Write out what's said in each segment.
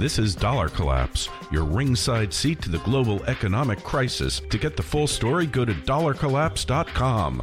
This is Dollar Collapse, your ringside seat to the global economic crisis. To get the full story, go to dollarcollapse.com.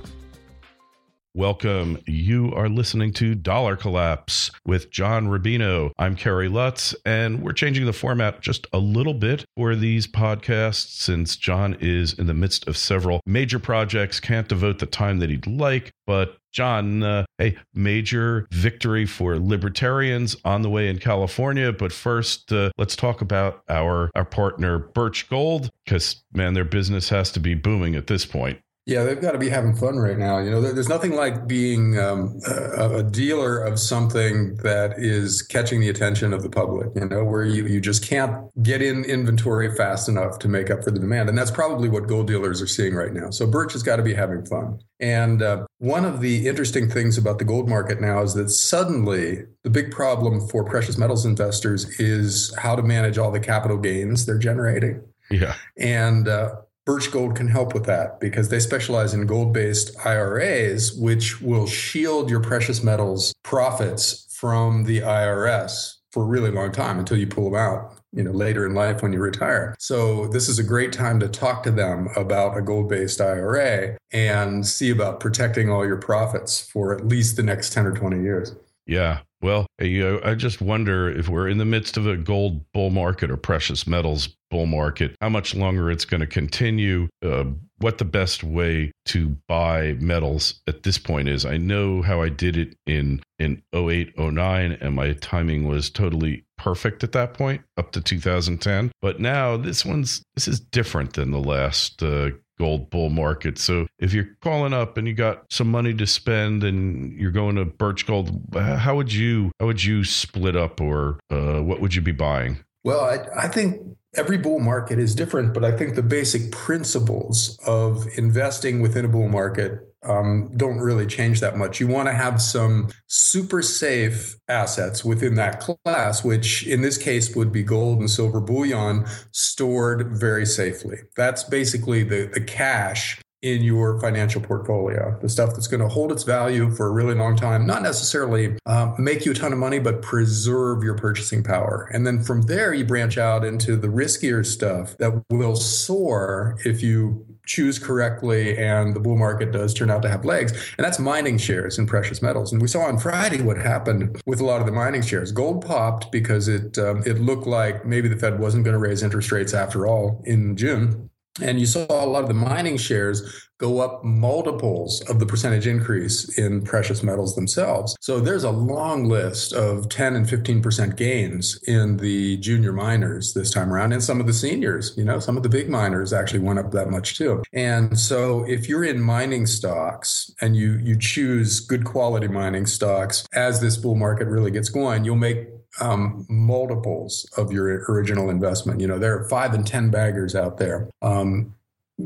Welcome. You are listening to Dollar Collapse with John Rubino. I'm Kerry Lutz, and we're changing the format just a little bit for these podcasts since John is in the midst of several major projects, can't devote the time that he'd like. But John, uh, a major victory for libertarians on the way in California. But first, uh, let's talk about our our partner Birch Gold, because man, their business has to be booming at this point. Yeah, they've got to be having fun right now. You know, there's nothing like being um, a, a, dealer of something that is catching the attention of the public, you know, where you, you just can't get in inventory fast enough to make up for the demand. And that's probably what gold dealers are seeing right now. So Birch has got to be having fun. And uh, one of the interesting things about the gold market now is that suddenly the big problem for precious metals investors is how to manage all the capital gains they're generating. Yeah. And, uh, Birch Gold can help with that because they specialize in gold based IRAs, which will shield your precious metals profits from the IRS for a really long time until you pull them out you know later in life when you retire. So this is a great time to talk to them about a gold-based ira and see about protecting all your profits for at least the next 10 or 20 years. Yeah well, I just wonder if we're in the midst of a gold bull market or precious metals bull market, how much longer it's going to continue, uh, what the best way to buy metals at this point is. I know how I did it in in 08, 09, and my timing was totally perfect at that point up to 2010. But now this one's this is different than the last uh, gold bull market. So if you're calling up and you got some money to spend and you're going to Birch Gold, how would you how would you split up or uh, what would you be buying? Well, I, I think every bull market is different, but I think the basic principles of investing within a bull market um, don't really change that much. You want to have some super safe assets within that class, which in this case would be gold and silver bullion stored very safely. That's basically the, the cash in your financial portfolio, the stuff that's going to hold its value for a really long time, not necessarily uh, make you a ton of money, but preserve your purchasing power. And then from there, you branch out into the riskier stuff that will soar if you choose correctly and the bull market does turn out to have legs. And that's mining shares in precious metals. And we saw on Friday what happened with a lot of the mining shares. Gold popped because it um, it looked like maybe the Fed wasn't going to raise interest rates after all in June. And you saw a lot of the mining shares go up multiples of the percentage increase in precious metals themselves. So there's a long list of 10 and 15% gains in the junior miners this time around and some of the seniors, you know, some of the big miners actually went up that much too. And so if you're in mining stocks and you you choose good quality mining stocks as this bull market really gets going, you'll make um, multiples of your original investment. You know, there are five and 10 baggers out there. Um,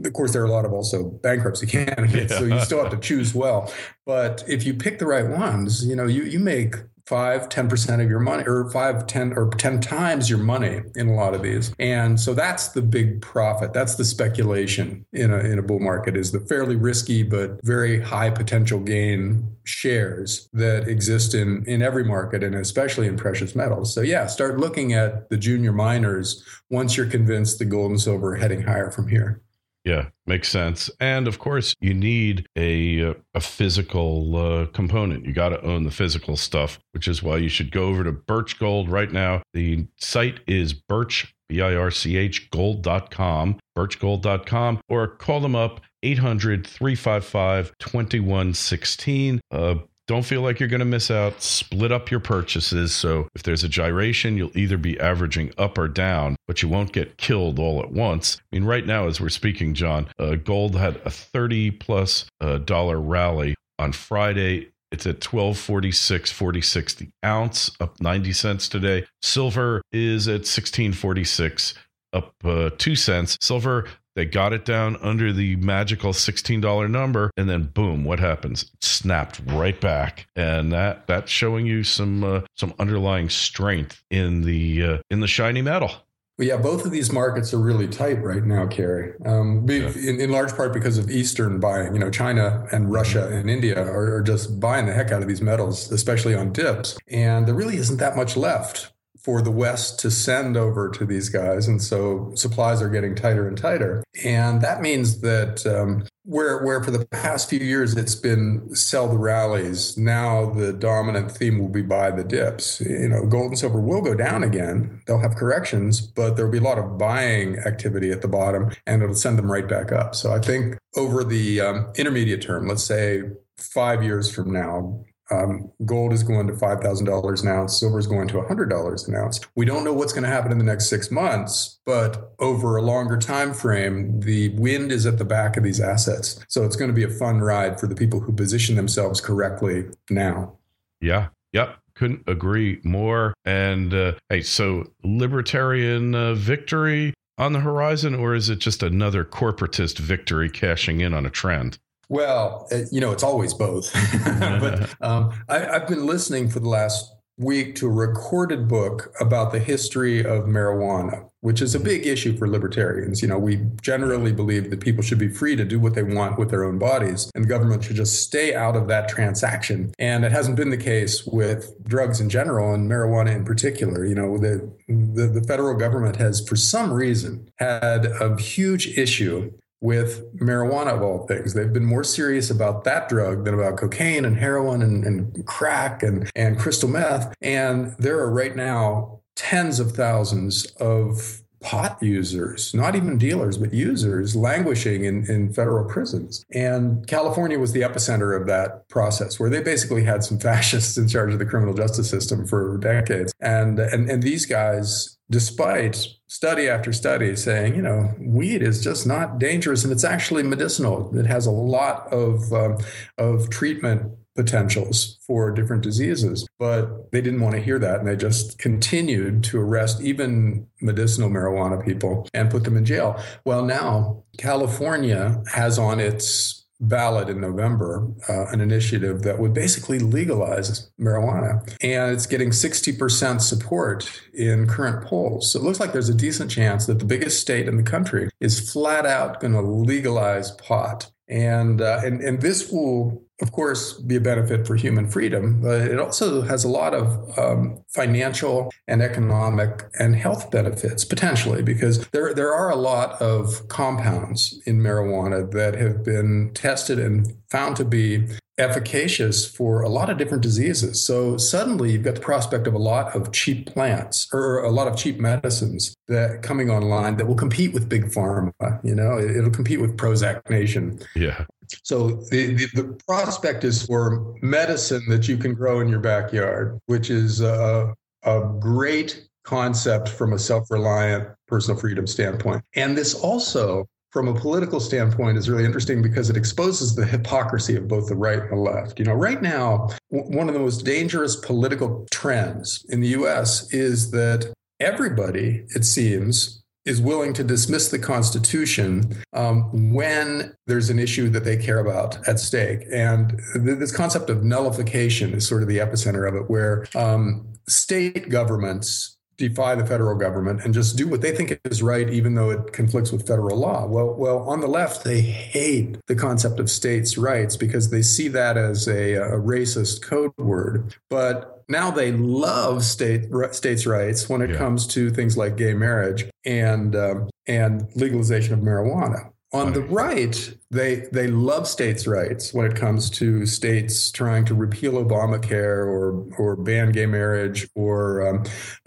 of course, there are a lot of also bankruptcy candidates, yeah. so you still have to choose well. But if you pick the right ones, you know, you, you make five, 10% of your money or five, 10 or 10 times your money in a lot of these. And so that's the big profit. That's the speculation in a, in a bull market is the fairly risky, but very high potential gain shares that exist in, in every market and especially in precious metals. So yeah, start looking at the junior miners once you're convinced the gold and silver are heading higher from here. Yeah, makes sense. And of course, you need a uh, a physical uh, component. You got to own the physical stuff, which is why you should go over to Birch Gold right now. The site is Birch B I R C H gold.com, birchgold.com, or call them up 800 355 2116. Don't feel like you're going to miss out. Split up your purchases. So if there's a gyration, you'll either be averaging up or down, but you won't get killed all at once. I mean, right now, as we're speaking, John, uh, gold had a 30 plus uh, dollar rally on Friday It's at 1246 46 the ounce, up 90 cents today. Silver is at 1646, up uh, 2 cents. Silver they got it down under the magical $16 number, and then boom, what happens? It snapped right back, and that that's showing you some uh, some underlying strength in the uh, in the shiny metal. Well, yeah, both of these markets are really tight right now, Kerry. Um, yeah. in, in, large part because of Eastern buying. You know, China and Russia and India are, are just buying the heck out of these metals, especially on dips. And there really isn't that much left for the West to send over to these guys. And so supplies are getting tighter and tighter. And that means that um, where, where for the past few years it's been sell the rallies, now the dominant theme will be buy the dips. You know, gold and silver will go down again. They'll have corrections, but there'll be a lot of buying activity at the bottom and it'll send them right back up. So I think over the um, intermediate term, let's say five years from now, um, gold is going to $5,000 an ounce. Silver is going to $100 an ounce. We don't know what's going to happen in the next six months, but over a longer time frame, the wind is at the back of these assets. So it's going to be a fun ride for the people who position themselves correctly now. Yeah. Yep. Couldn't agree more. And uh, hey, so libertarian uh, victory on the horizon, or is it just another corporatist victory cashing in on a trend? Well, you know, it's always both. but um, I, have been listening for the last week to a recorded book about the history of marijuana, which is a big issue for libertarians. You know, we generally believe that people should be free to do what they want with their own bodies, and the government should just stay out of that transaction. And it hasn't been the case with drugs in general and marijuana in particular. You know, the, the, the federal government has, for some reason, had a huge issue with marijuana of all things. They've been more serious about that drug than about cocaine and heroin and, and crack and, and crystal meth. And there are right now tens of thousands of pot users, not even dealers, but users languishing in, in federal prisons. And California was the epicenter of that process, where they basically had some fascists in charge of the criminal justice system for decades. And and, and these guys despite study after study saying, you know, weed is just not dangerous and it's actually medicinal. It has a lot of um, of treatment potentials for different diseases. But they didn't want to hear that. And they just continued to arrest even medicinal marijuana people and put them in jail. Well, now California has on its ballot in November uh, an initiative that would basically legalize marijuana. And it's getting 60% support in current polls. So it looks like there's a decent chance that the biggest state in the country is flat out going to legalize pot. And, uh, and, and this will of course, be a benefit for human freedom, but it also has a lot of um, financial and economic and health benefits potentially, because there there are a lot of compounds in marijuana that have been tested and found to be efficacious for a lot of different diseases. So suddenly you've got the prospect of a lot of cheap plants or a lot of cheap medicines that coming online that will compete with big pharma. You know, it'll compete with Prozac Nation. Yeah. So the, the, the, prospect is for medicine that you can grow in your backyard, which is a, a great concept from a self-reliant personal freedom standpoint. And this also from a political standpoint is really interesting because it exposes the hypocrisy of both the right and the left. You know, right now, w- one of the most dangerous political trends in the US is that everybody, it seems, is willing to dismiss the Constitution um, when there's an issue that they care about at stake. And th- this concept of nullification is sort of the epicenter of it, where um, state governments defy the federal government and just do what they think is right, even though it conflicts with federal law. Well, well, on the left, they hate the concept of states' rights because they see that as a, a racist code word. But now they love state states' rights when it yeah. comes to things like gay marriage and um, and legalization of marijuana. On the right, they they love states' rights when it comes to states trying to repeal Obamacare or or ban gay marriage or um,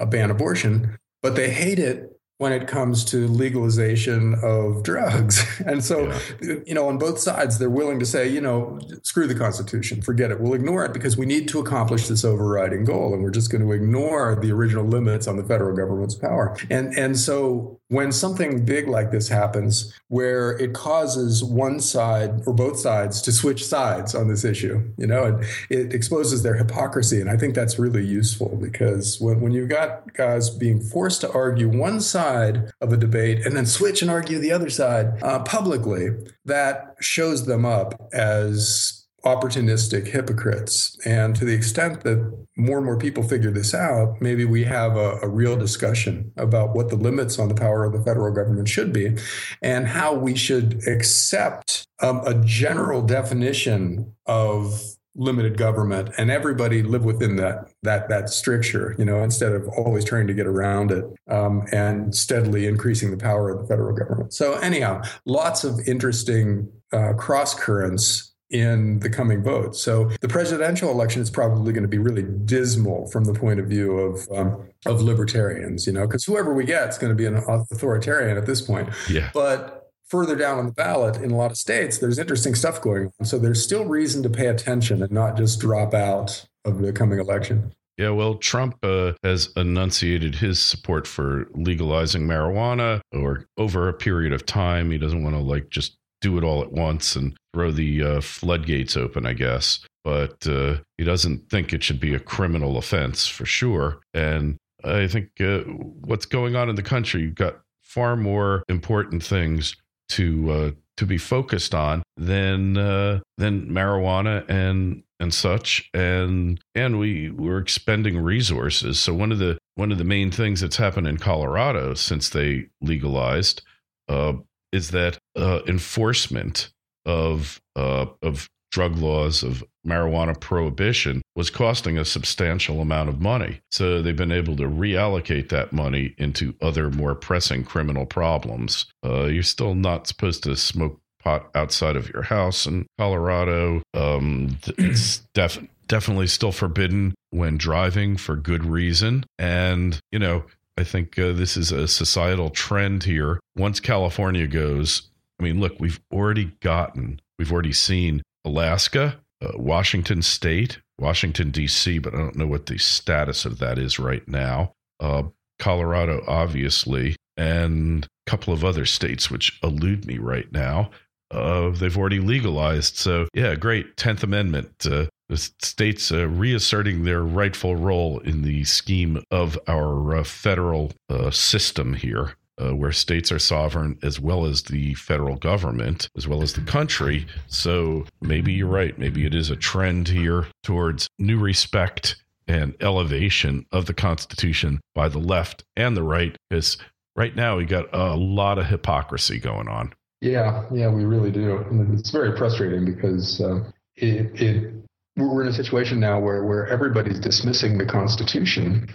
ban abortion, but they hate it when it comes to legalization of drugs. And so, yeah. you know, on both sides, they're willing to say, you know, screw the Constitution, forget it. We'll ignore it because we need to accomplish this overriding goal. And we're just going to ignore the original limits on the federal government's power. And, and so when something big like this happens, where it causes one side or both sides to switch sides on this issue, you know, it, it exposes their hypocrisy. And I think that's really useful because when, when you've got guys being forced to argue one side, side of a debate and then switch and argue the other side uh, publicly, that shows them up as opportunistic hypocrites. And to the extent that more and more people figure this out, maybe we have a, a, real discussion about what the limits on the power of the federal government should be and how we should accept um, a general definition of limited government and everybody live within that that that stricture you know instead of always trying to get around it um, and steadily increasing the power of the federal government so anyhow lots of interesting uh, cross currents in the coming vote. So the presidential election is probably going to be really dismal from the point of view of um, of libertarians, you know, because whoever we get is going to be an authoritarian at this point. Yeah. But further down on the ballot in a lot of states, there's interesting stuff going on. So there's still reason to pay attention and not just drop out of the coming election. Yeah, well, Trump uh, has enunciated his support for legalizing marijuana or over a period of time. He doesn't want to like just do it all at once and throw the uh, floodgates open, I guess. But uh, he doesn't think it should be a criminal offense for sure. And I think uh, what's going on in the country, you've got far more important things to uh, to be focused on than uh, than marijuana and and such. And and we we're expending resources. So one of the one of the main things that's happened in Colorado since they legalized uh, is that uh, enforcement of uh, of drug laws of marijuana prohibition was costing a substantial amount of money. So they've been able to reallocate that money into other more pressing criminal problems. Uh, you're still not supposed to smoke pot outside of your house in Colorado. Um, it's def- definitely still forbidden when driving for good reason. And, you know, I think uh, this is a societal trend here. Once California goes, I mean, look, we've already gotten, we've already seen Alaska, uh, Washington State, Washington, D.C., but I don't know what the status of that is right now. Uh, Colorado, obviously, and a couple of other states which elude me right now. Uh, they've already legalized. So, yeah, great. 10th Amendment. Uh, the states uh, reasserting their rightful role in the scheme of our uh, federal uh, system here uh, where states are sovereign as well as the federal government, as well as the country. So maybe you're right. Maybe it is a trend here towards new respect and elevation of the Constitution by the left and the right. Because right now we got a lot of hypocrisy going on. Yeah, yeah, we really do. And it's very frustrating because uh, it, it we're in a situation now where where everybody's dismissing the Constitution.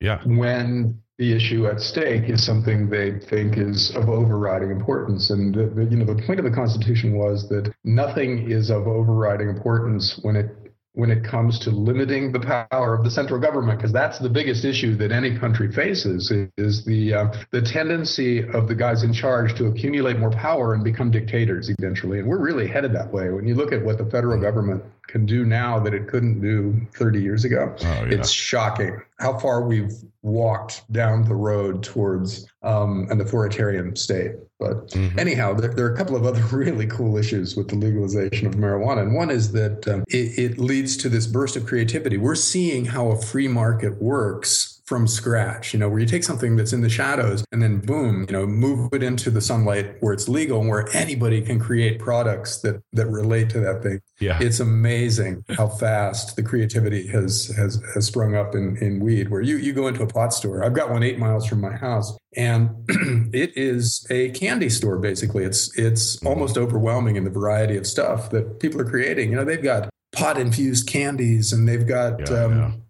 Yeah. When the issue at stake is something they think is of overriding importance. And the, the, you know, the point of the Constitution was that nothing is of overriding importance when it when it comes to limiting the power of the central government, because that's the biggest issue that any country faces is the uh, the tendency of the guys in charge to accumulate more power and become dictators eventually. And we're really headed that way. When you look at what the federal government can do now that it couldn't do 30 years ago. Oh, yeah. It's shocking how far we've walked down the road towards um, an authoritarian state. But mm-hmm. anyhow, there, there, are a couple of other really cool issues with the legalization of marijuana. And one is that um, it, it leads to this burst of creativity. We're seeing how a free market works from scratch, you know, where you take something that's in the shadows and then boom, you know, move it into the sunlight where it's legal and where anybody can create products that that relate to that thing. Yeah. It's amazing how fast the creativity has has has sprung up in, in weed where you you go into a pot store. I've got one eight miles from my house and it is a candy store basically. It's it's almost overwhelming in the variety of stuff that people are creating. You know, they've got pot infused candies and they've got yeah, um,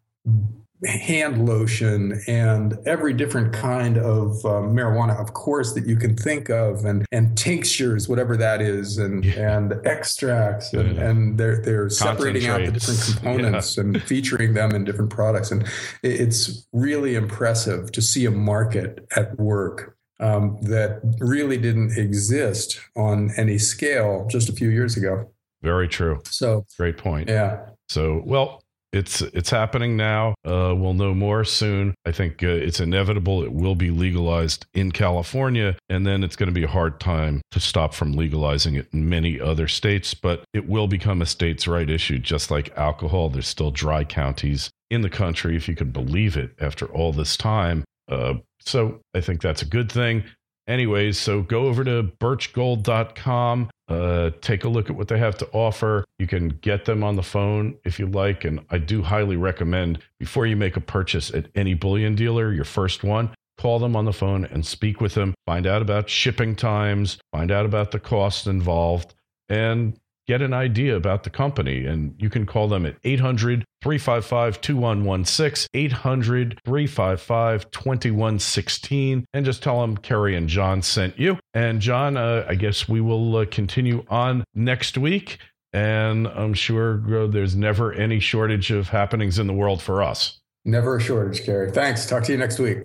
hand lotion and every different kind of uh, marijuana, of course, that you can think of, and and tinctures, whatever that is, and yeah. and extracts, and, yeah. and they're they're separating out the different components yeah. and featuring them in different products, and it's really impressive to see a market at work um, that really didn't exist on any scale just a few years ago. Very true. So great point. Yeah. So well, it's it's happening now. Uh, we'll know more soon. I think uh, it's inevitable. It will be legalized in California, and then it's going to be a hard time to stop from legalizing it in many other states. But it will become a states' right issue, just like alcohol. There's still dry counties in the country, if you can believe it, after all this time. Uh, so I think that's a good thing. Anyways, so go over to birchgold.com, uh, take a look at what they have to offer. You can get them on the phone if you like. And I do highly recommend before you make a purchase at any bullion dealer, your first one, call them on the phone and speak with them, find out about shipping times, find out about the costs involved, and get an idea about the company. And you can call them at 800 355 2116, 800 355 2116, and just tell them Kerry and John sent you. And John, uh, I guess we will uh, continue on next week. And I'm sure uh, there's never any shortage of happenings in the world for us. Never a shortage, Kerry. Thanks. Talk to you next week.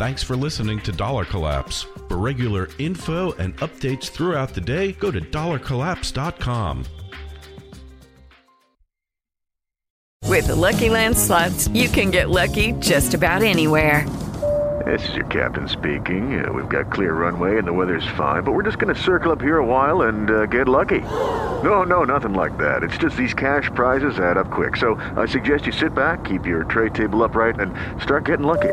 Thanks for listening to Dollar Collapse. For regular info and updates throughout the day, go to dollarcollapse.com. With the Lucky Land slots, you can get lucky just about anywhere. This is your captain speaking. Uh, we've got clear runway and the weather's fine, but we're just going to circle up here a while and uh, get lucky. No, no, nothing like that. It's just these cash prizes add up quick. So I suggest you sit back, keep your tray table upright, and start getting lucky.